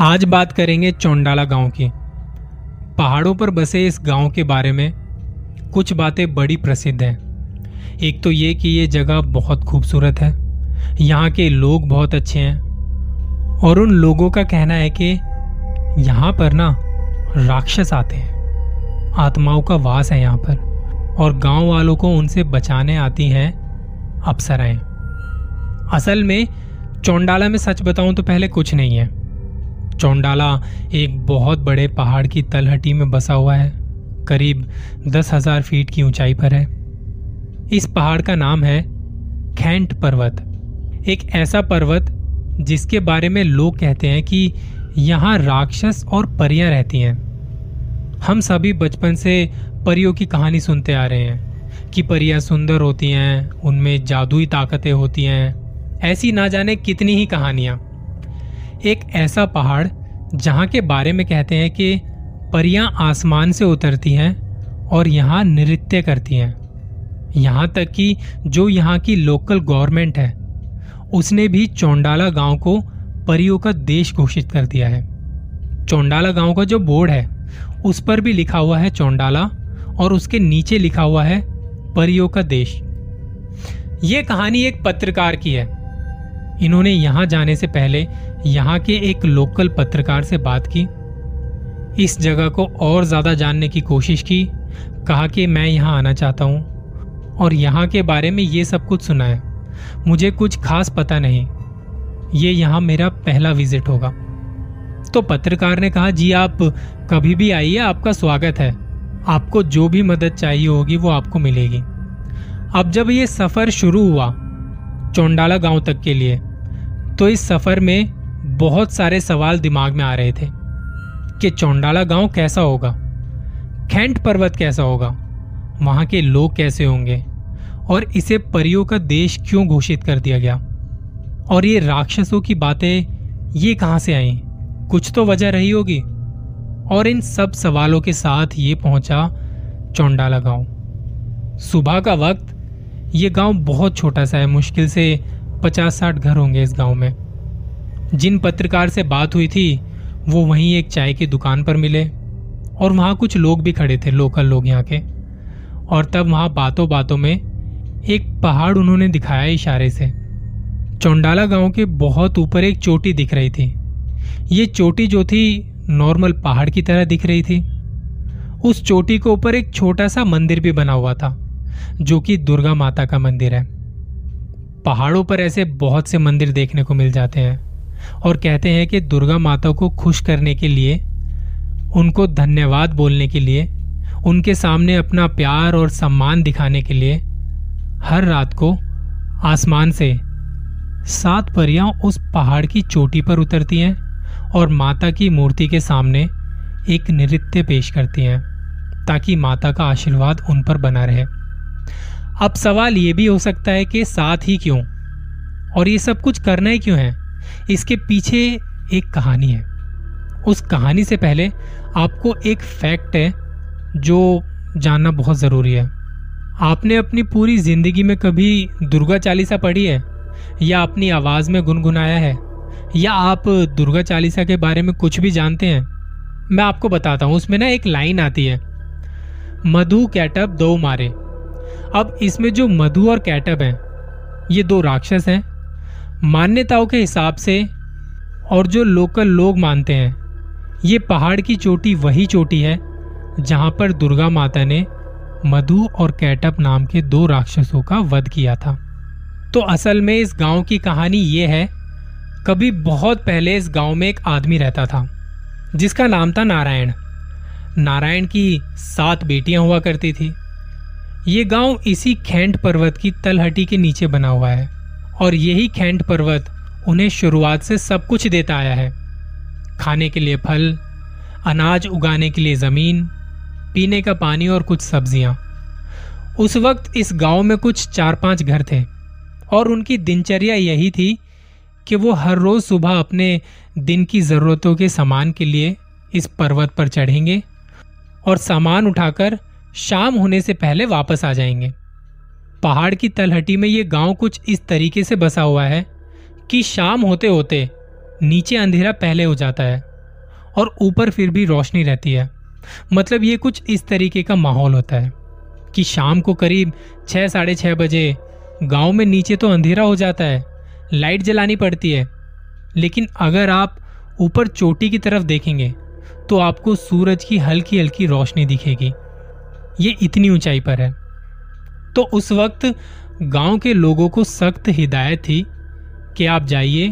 आज बात करेंगे चौंडाला गाँव की। पहाड़ों पर बसे इस गाँव के बारे में कुछ बातें बड़ी प्रसिद्ध हैं। एक तो ये कि ये जगह बहुत खूबसूरत है। यहाँ के लोग बहुत अच्छे हैं। और उन लोगों का कहना है कि यहाँ पर ना राक्षस आते हैं। आत्माओं का वास है यहाँ पर। और गाँव वालों को उनसे बचाने आती हैं अप्सराएँ। असल में चौंडाला में सच बताऊँ तो पहले कुछ नहीं है। चौंडाला एक बहुत बड़े पहाड़ की तलहटी में बसा हुआ है। करीब दस हज़ार फीट की ऊंचाई पर है। इस पहाड़ का नाम है खैंट पर्वत। एक ऐसा पर्वत जिसके बारे में लोग कहते हैं कि यहाँ राक्षस और परियाँ रहती हैं। हम सभी बचपन से परियों की कहानी सुनते आ रहे हैं कि परियाँ सुंदर होती हैं, उनमें जादुई ताकतें होती हैं। ऐसी ना जाने कितनी ही कहानियाँ। एक ऐसा पहाड़ जहाँ के बारे में कहते हैं कि परियाँ आसमान से उतरती हैं और यहाँ नृत्य करती हैं। यहाँ तक कि जो यहाँ की लोकल गवर्नमेंट है, उसने भी चौंडाला गाँव को परियों का देश घोषित कर दिया है। चौंडाला गाँव का जो बोर्ड है, उस पर भी लिखा हुआ है चौंडाला और उसके नीचे लिखा हुआ है परियों का देश। ये कहानी एक पत्रकार की है। इन्होंने यहाँ जाने से पहले यहाँ के एक लोकल पत्रकार से बात की। इस जगह को और ज़्यादा जानने की कोशिश की, कहा कि मैं यहाँ आना चाहता हूँ और यहाँ के बारे में ये सब कुछ सुना है। मुझे कुछ खास पता नहीं। ये यहाँ मेरा पहला विज़िट होगा। तो पत्रकार ने कहा, जी, आप कभी भी आइए, आपका स्वागत है। आपको जो भी मदद चाहिए होगी, वो आपको मिलेगी। अब जब ये सफ़र शुरू हुआ चौंडाला गाँव तक के लिए। तो इस सफ़र में बहुत सारे सवाल दिमाग में आ रहे थे कि चौंडाला गाँव कैसा होगा? खेंट पर्वत कैसा होगा? वहाँ के लोग कैसे होंगे? और इसे परियों का देश क्यों घोषित कर दिया गया? और ये राक्षसों की बातें ये कहाँ से आई? कुछ तो वजह रही होगी। और इन सब सवालों के साथ ये पहुँचा चौंडाला गाँव। सुबह का वक्त ये गाँव बहुत छोटा सा है, मुश्किल से पचास साठ घर होंगे इस गाँव में। जिन पत्रकार से बात हुई थी, वो वहीं एक चाय की दुकान पर मिले और वहाँ कुछ लोग भी खड़े थे, लोकल लोग यहाँ के। और तब वहाँ बातों बातों में एक पहाड़ उन्होंने दिखाया इशारे से। चौंडाला गाँव के बहुत ऊपर एक चोटी दिख रही थी। ये चोटी जो थी, नॉर्मल पहाड़ की तरह दिख रही थी। उस चोटी के ऊपर एक छोटा सा मंदिर भी बना हुआ था। जो कि दुर्गा माता का मंदिर है। पहाड़ों पर ऐसे बहुत से मंदिर देखने को मिल जाते हैं और कहते हैं कि दुर्गा माता को खुश करने के लिए, उनको धन्यवाद बोलने के लिए, उनके सामने अपना प्यार और सम्मान दिखाने के लिए हर रात को आसमान से सात परियाँ उस पहाड़ की चोटी पर उतरती हैं और माता की मूर्ति के सामने एक नृत्य पेश करती हैं ताकि माता का आशीर्वाद उन पर बना रहे। अब सवाल ये भी हो सकता है कि साथ ही क्यों? और ये सब कुछ करना ही क्यों है? इसके पीछे एक कहानी है। उस कहानी से पहले आपको एक फैक्ट है जो जानना बहुत ज़रूरी है। आपने अपनी पूरी ज़िंदगी में कभी दुर्गा चालीसा पढ़ी है? या अपनी आवाज़ में गुनगुनाया है? या आप दुर्गा चालीसा के बारे में कुछ भी जानते हैं? मैं आपको बताता हूँ, उसमें ना एक लाइन आती है। मधु कैटअप दो मारे। अब इसमें जो मधु और कैटअप हैं, ये दो राक्षस हैं। मान्यताओं के हिसाब से और जो लोकल लोग मानते हैं, ये पहाड़ की चोटी वही चोटी है, जहाँ पर दुर्गा माता ने मधु और कैटअप नाम के दो राक्षसों का वध किया था। तो असल में इस गाँव की कहानी ये है, कभी बहुत पहले इस गाँव में एक आदमी रहता था, जिसका नाम था नारायण। नारायण की सात बेटियाँ हुआ करती थी। ये गाँव इसी खेंट पर्वत की तलहटी के नीचे बना हुआ है, और यही खेंट पर्वत उन्हें शुरुआत से सब कुछ देता आया है। खाने के लिए फल, अनाज उगाने के लिए ज़मीन, पीने का पानी और कुछ सब्ज़ियाँ। उस वक्त इस गाँव में कुछ चार पाँच घर थे, और उनकी दिनचर्या यही थी कि वो हर रोज सुबह अपने दिन की जरूरतों के सामान के लिए इस पर्वत पर चढ़ेंगे और सामान उठाकर शाम होने से पहले वापस आ जाएँगे। पहाड़ की तलहटी में ये गाँव कुछ इस तरीके से बसा हुआ है कि शाम होते होते नीचे अंधेरा पहले हो जाता है और ऊपर फिर भी रोशनी रहती है। मतलब ये कुछ इस तरीके का माहौल होता है कि शाम को करीब छः साढ़े छः बजे गाँव में नीचे तो अंधेरा हो जाता है, लाइट जलानी पड़ती है। लेकिन अगर आप ऊपर चोटी की तरफ़ देखेंगे तो आपको सूरज की हल्की हल्की रोशनी दिखेगी। ये इतनी ऊंचाई पर है। तो उस वक्त गाँव के लोगों को सख्त हिदायत थी कि आप जाइए,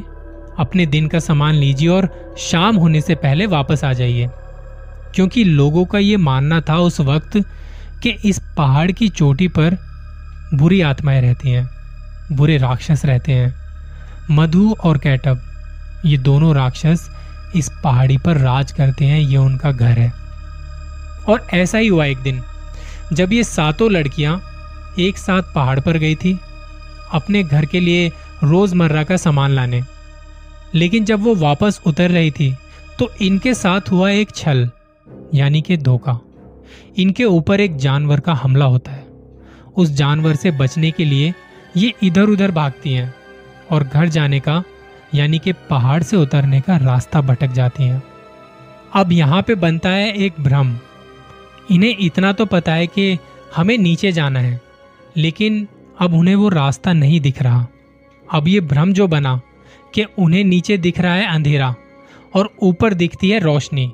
अपने दिन का सामान लीजिए और शाम होने से पहले वापस आ जाइए। क्योंकि लोगों का ये मानना था उस वक्त कि इस पहाड़ की चोटी पर बुरी आत्माएँ रहती हैं, बुरे राक्षस रहते हैं। मधु और कैटब, ये दोनों राक्षस इस पहाड़ी पर राज करते हैं, ये उनका घर है। और ऐसा ही हुआ एक दिन। जब ये सातों लड़कियाँ एक साथ पहाड़ पर गई थी, अपने घर के लिए रोज़मर्रा का सामान लाने। लेकिन जब वो वापस उतर रही थी तो इनके साथ हुआ एक छल, यानी कि धोखा। इनके ऊपर एक जानवर का हमला होता है। उस जानवर से बचने के लिए ये इधर उधर भागती हैं और घर जाने का, यानी कि पहाड़ से उतरने का रास्ता भटक जाती हैं। अब यहाँ पे बनता है एक भ्रम। इन्हें इतना तो पता है कि हमें नीचे जाना है, लेकिन अब उन्हें वो रास्ता नहीं दिख रहा अब ये भ्रम जो बना कि उन्हें नीचे दिख रहा है अंधेरा और ऊपर दिखती है रोशनी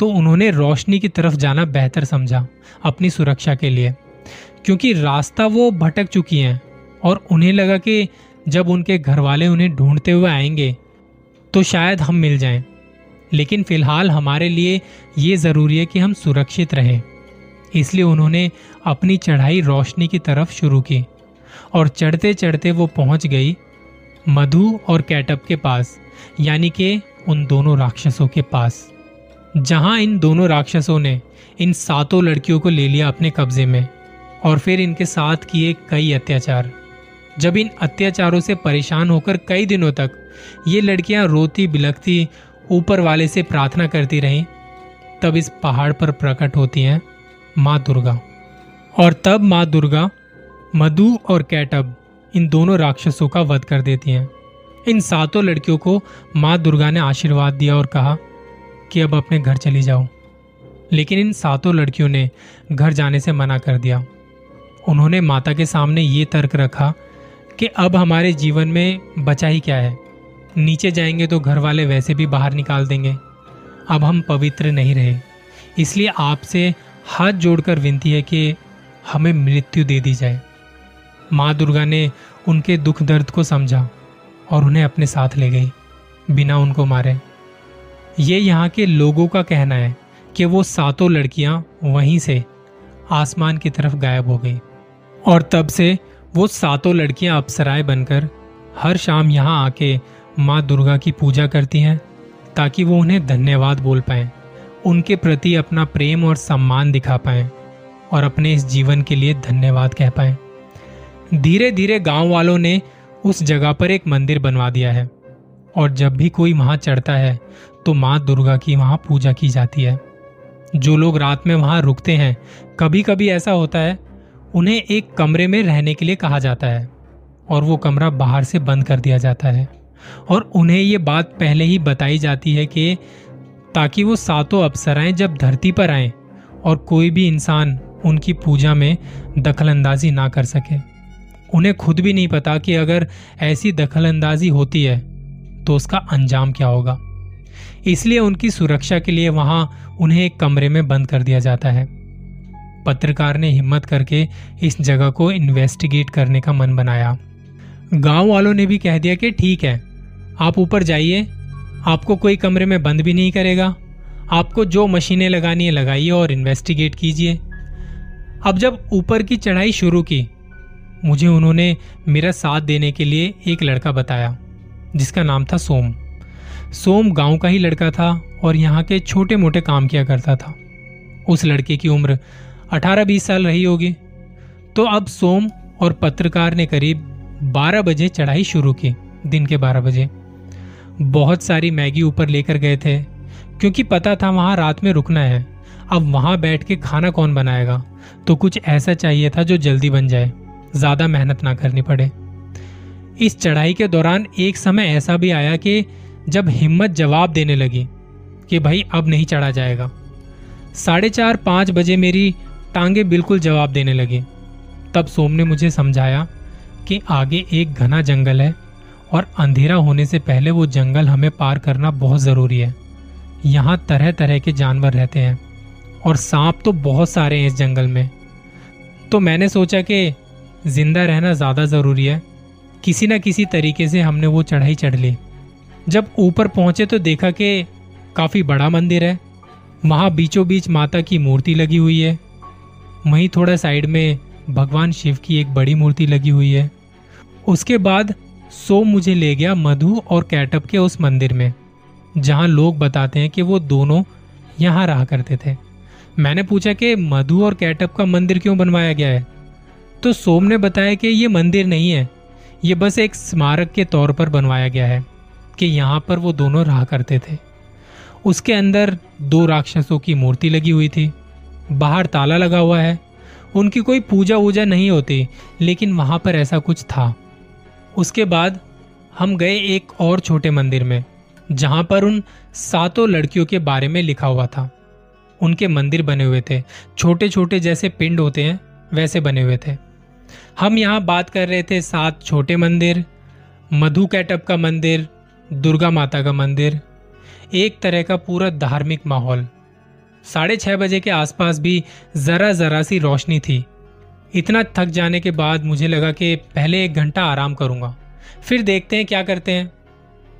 तो उन्होंने रोशनी की तरफ़ जाना बेहतर समझा अपनी सुरक्षा के लिए, क्योंकि रास्ता वो भटक चुकी हैं और उन्हें लगा कि जब उनके घर वाले उन्हें ढूंढते हुए आएँगे तो शायद हम मिल जाएँ। लेकिन फ़िलहाल हमारे लिए ये ज़रूरी है कि हम सुरक्षित रहें। इसलिए उन्होंने अपनी चढ़ाई रोशनी की तरफ़ शुरू की और चढ़ते चढ़ते वो पहुँच गई मधु और कैटअप के पास, यानी कि उन दोनों राक्षसों के पास। जहाँ इन दोनों राक्षसों ने इन सातों लड़कियों को ले लिया अपने कब्जे में और फिर इनके साथ किए कई अत्याचार। जब इन अत्याचारों से परेशान होकर कई दिनों तक ये लड़कियाँ रोती बिलखती ऊपर वाले से प्रार्थना करती रहीं, तब इस पहाड़ पर प्रकट होती हैं माँ दुर्गा। और तब माँ दुर्गा, मधु और कैटब इन दोनों राक्षसों का वध कर देती हैं। इन सातों लड़कियों को माँ दुर्गा ने आशीर्वाद दिया और कहा कि अब अपने घर चली जाओ। लेकिन इन सातों लड़कियों ने घर जाने से मना कर दिया। उन्होंने माता के सामने ये तर्क रखा कि अब हमारे जीवन में बचा ही क्या है? नीचे जाएँगे तो घर वाले वैसे भी बाहर निकाल देंगे। अब हम पवित्र नहीं रहे। इसलिए आपसे हाथ जोड़कर विनती है कि हमें मृत्यु दे दी जाए। माँ दुर्गा ने उनके दुख दर्द को समझा और उन्हें अपने साथ ले गई, बिना उनको मारे। ये यहाँ के लोगों का कहना है कि वो सातों लड़कियाँ वहीं से आसमान की तरफ़ गायब हो गई और तब से वो सातों लड़कियाँ अप्सराएँ बनकर हर शाम यहाँ आके माँ दुर्गा की पूजा करती हैं, ताकि वो उन्हें धन्यवाद बोल पाए, उनके प्रति अपना प्रेम और सम्मान दिखा पाए, और अपने इस जीवन के लिए धन्यवाद कह पाए। धीरे धीरे गाँव वालों ने उस जगह पर एक मंदिर बनवा दिया है, और जब भी कोई वहाँ चढ़ता है तो माँ दुर्गा की वहाँ पूजा की जाती है। जो लोग रात में वहाँ रुकते हैं कभी कभी ऐसा होता है, उन्हें एक कमरे में रहने के लिए कहा जाता है, और वो कमरा बाहर से बंद कर दिया जाता है। और उन्हें ये बात पहले ही बताई जाती है कि ताकि वो सातों अप्सराएँ जब धरती पर आए और कोई भी इंसान उनकी पूजा में दखलंदाजी ना कर सके। उन्हें खुद भी नहीं पता कि अगर ऐसी दखलंदाजी होती है तो उसका अंजाम क्या होगा। इसलिए उनकी सुरक्षा के लिए वहाँ उन्हें एक कमरे में बंद कर दिया जाता है। पत्रकार ने हिम्मत करके इस जगह को इन्वेस्टिगेट करने का मन बनाया। गाँव वालों ने भी कह दिया कि ठीक है आप ऊपर जाइए। आपको कोई कमरे में बंद भी नहीं करेगा। आपको जो मशीनें लगानी है, लगाइए और इन्वेस्टिगेट कीजिए। अब जब ऊपर की चढ़ाई शुरू की, मुझे उन्होंने मेरा साथ देने के लिए एक लड़का बताया, जिसका नाम था सोम। सोम गाँव का ही लड़का था और यहाँ के छोटे मोटे काम किया करता था। उस लड़के की उम्र 18-20 साल रही होगी। तो अब सोम और पत्रकार ने करीब 12 बजे चढ़ाई शुरू की, दिन के 12 बजे। बहुत सारी मैगी ऊपर लेकर गए थे, क्योंकि पता था वहाँ रात में रुकना है। अब वहाँ बैठ के खाना कौन बनाएगा? तो कुछ ऐसा चाहिए था जो जल्दी बन जाए। ज़्यादा मेहनत ना करनी पड़े। इस चढ़ाई के दौरान एक समय ऐसा भी आया कि जब हिम्मत जवाब देने लगी कि भाई अब नहीं चढ़ा जाएगा। साढ़े चार, पाँच बजे मेरी टांगे बिल्कुल जवाब देने लगी। तब सोम ने मुझे समझाया कि आगे एक घना जंगल है। और अंधेरा होने से पहले वो जंगल हमें पार करना बहुत ज़रूरी है। यहाँ तरह तरह के जानवर रहते हैं और सांप तो बहुत सारे हैं इस जंगल में। तो मैंने सोचा कि ज़िंदा रहना ज़्यादा ज़रूरी है। किसी न किसी तरीके से हमने वो चढ़ाई चढ़ ली। जब ऊपर पहुँचे तो देखा कि काफ़ी बड़ा मंदिर है। वहाँ बीचों बीच माता की मूर्ति लगी हुई है। वहीं थोड़ा साइड में भगवान शिव की एक बड़ी मूर्ति लगी हुई है। उसके बाद सोम मुझे ले गया मधु और कैटअप के उस मंदिर में, जहाँ लोग बताते हैं कि वो दोनों यहाँ रहा करते थे। मैंने पूछा कि मधु और कैटअप का मंदिर क्यों बनवाया गया है? तो सोम ने बताया कि ये मंदिर नहीं है, ये बस एक स्मारक के तौर पर बनवाया गया है कि यहाँ पर वो दोनों रहा करते थे। उसके अंदर दो राक्षसों की मूर्ति लगी हुई थी, बाहर ताला लगा हुआ है, उनकी कोई पूजा वूजा नहीं होती, लेकिन वहाँ पर ऐसा कुछ था। उसके बाद हम गए एक और छोटे मंदिर में, जहाँ पर उन सातों लड़कियों के बारे में लिखा हुआ था। उनके मंदिर बने हुए थे। छोटे छोटे जैसे पिंड होते हैं, वैसे बने हुए थे। हम यहाँ बात कर रहे थे सात छोटे मंदिर, मधु कैटअप का मंदिर, दुर्गा माता का मंदिर, एक तरह का पूरा धार्मिक माहौल। साढ़े छः बजे के आसपास भी ज़रा ज़रा सी रोशनी थी। इतना थक जाने के बाद मुझे लगा कि पहले एक घंटा आराम करूँगा। फिर देखते हैं क्या करते हैं।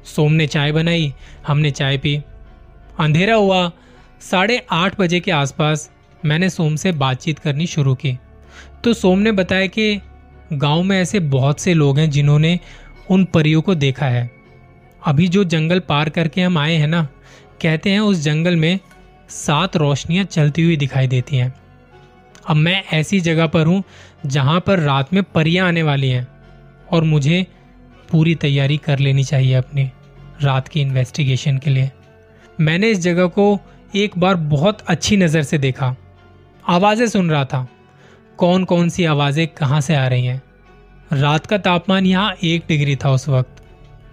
सोम ने चाय बनाई हमने चाय पी। अंधेरा हुआ। साढ़े आठ बजे के आसपास मैंने सोम से बातचीत करनी शुरू की। तो सोम ने बताया कि गाँव में ऐसे बहुत से लोग हैं जिन्होंने उन परियों को देखा है। अभी जो जंगल पार करके हम आए हैं ना, कहते हैं उस जंगल में सात रोशनियाँ चलती हुई दिखाई देती हैं। अब मैं ऐसी जगह पर हूँ जहाँ पर रात में परियाँ आने वाली हैं और मुझे पूरी तैयारी कर लेनी चाहिए अपनी रात की इन्वेस्टिगेशन के लिए। मैंने इस जगह को एक बार बहुत अच्छी नज़र से देखा। आवाज़ें सुन रहा था। कौन कौन सी आवाज़ें कहाँ से आ रही हैं? रात का तापमान यहाँ एक डिग्री था उस वक्त।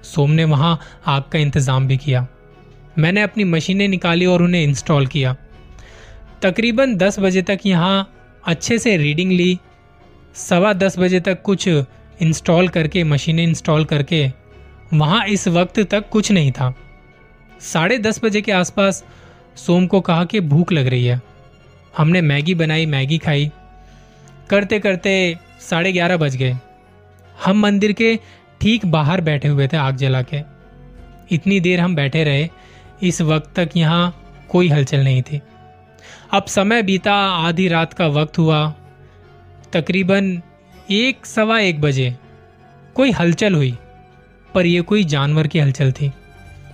सोम ने वहाँ आग का इंतज़ाम भी किया। मैंने अपनी मशीनें निकाली और उन्हें इंस्टॉल किया। तकरीबन दस बजे तक यहाँ अच्छे से रीडिंग ली। सवा दस बजे तक कुछ इंस्टॉल करके, मशीनें इंस्टॉल करके, वहाँ इस वक्त तक कुछ नहीं था। साढ़े दस बजे के आसपास सोम को कहा कि भूख लग रही है। हमने मैगी बनाई, मैगी खाई। करते करते साढ़े ग्यारह बज गए। हम मंदिर के ठीक बाहर बैठे हुए थे आग जला के। इतनी देर हम बैठे रहे, इस वक्त तक यहाँ कोई हलचल नहीं थी। अब समय बीता, आधी रात का वक्त हुआ। तकरीबन एक सवा एक बजे कोई हलचल हुई, पर यह कोई जानवर की हलचल थी।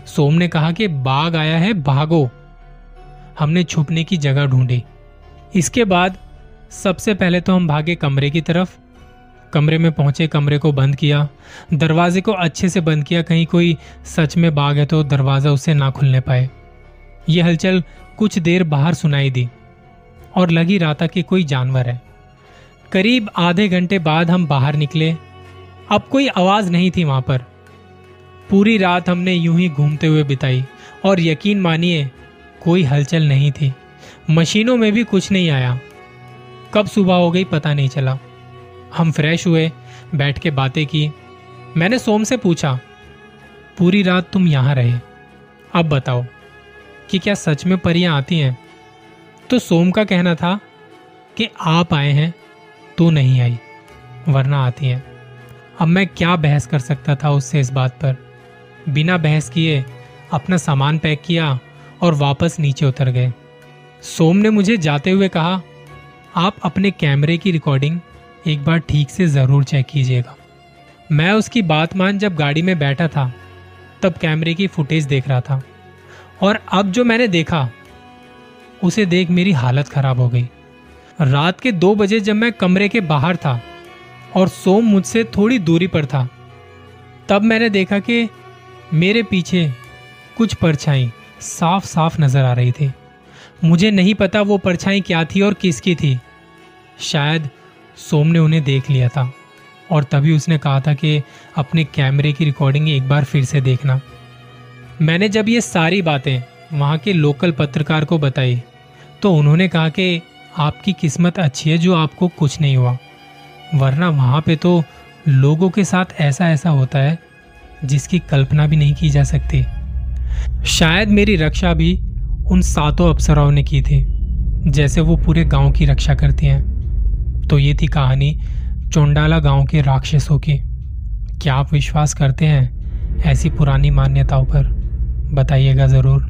सोम ने कहा कि बाघ आया है, भागो। हमने छुपने की जगह ढूंढी। इसके बाद सबसे पहले तो हम भागे कमरे की तरफ़। कमरे में पहुँचे, कमरे को बंद किया। दरवाजे को अच्छे से बंद किया, कहीं कोई सच में बाघ है तो दरवाज़ा उससे ना खुलने पाए। यह हलचल कुछ देर बाहर सुनाई दी और लगी रहा था कि कोई जानवर है। करीब आधे घंटे बाद हम बाहर निकले। अब कोई आवाज़ नहीं थी वहाँ पर। पूरी रात हमने यूँ ही घूमते हुए बिताई और यकीन मानिए, कोई हलचल नहीं थी। मशीनों में भी कुछ नहीं आया। कब सुबह हो गई पता नहीं चला। हम फ्रेश हुए, बैठ के बातें की। मैंने सोम से पूछा, पूरी रात तुम यहाँ रहे? अब बताओ। कि क्या सच में परियाँ आती हैं? तो सोम का कहना था कि आप आए हैं तो नहीं आई, वरना आती हैं। अब मैं क्या बहस कर सकता था उससे इस बात पर? बिना बहस किए अपना सामान पैक किया और वापस नीचे उतर गए। सोम ने मुझे जाते हुए कहा, आप अपने कैमरे की रिकॉर्डिंग एक बार ठीक से ज़रूर चेक कीजिएगा। मैं उसकी बात मान जब गाड़ी में बैठा था, तब कैमरे की फुटेज देख रहा था। और अब जो मैंने देखा, उसे देख मेरी हालत खराब हो गई। रात के दो बजे जब मैं कमरे के बाहर था और सोम मुझसे थोड़ी दूरी पर था, तब मैंने देखा कि मेरे पीछे कुछ परछाई साफ़ साफ़ नज़र आ रही थी। मुझे नहीं पता वो परछाई क्या थी और किसकी थी। शायद सोम ने उन्हें देख लिया था और तभी उसने कहा था कि अपने कैमरे की रिकॉर्डिंग एक बार फिर से देखना। मैंने जब ये सारी बातें वहाँ के लोकल पत्रकार को बताई तो उन्होंने कहा कि आपकी किस्मत अच्छी है जो आपको कुछ नहीं हुआ। वरना वहाँ पे तो लोगों के साथ ऐसा ऐसा होता है, जिसकी कल्पना भी नहीं की जा सकती। शायद मेरी रक्षा भी उन सातों अप्सराओं ने की थी, जैसे वो पूरे गाँव की रक्षा करती हैं। तो ये थी कहानी चोंडाला गाँव के राक्षसों की। क्या आप विश्वास करते हैं ऐसी पुरानी मान्यताओं पर? बताइएगा ज़रूर।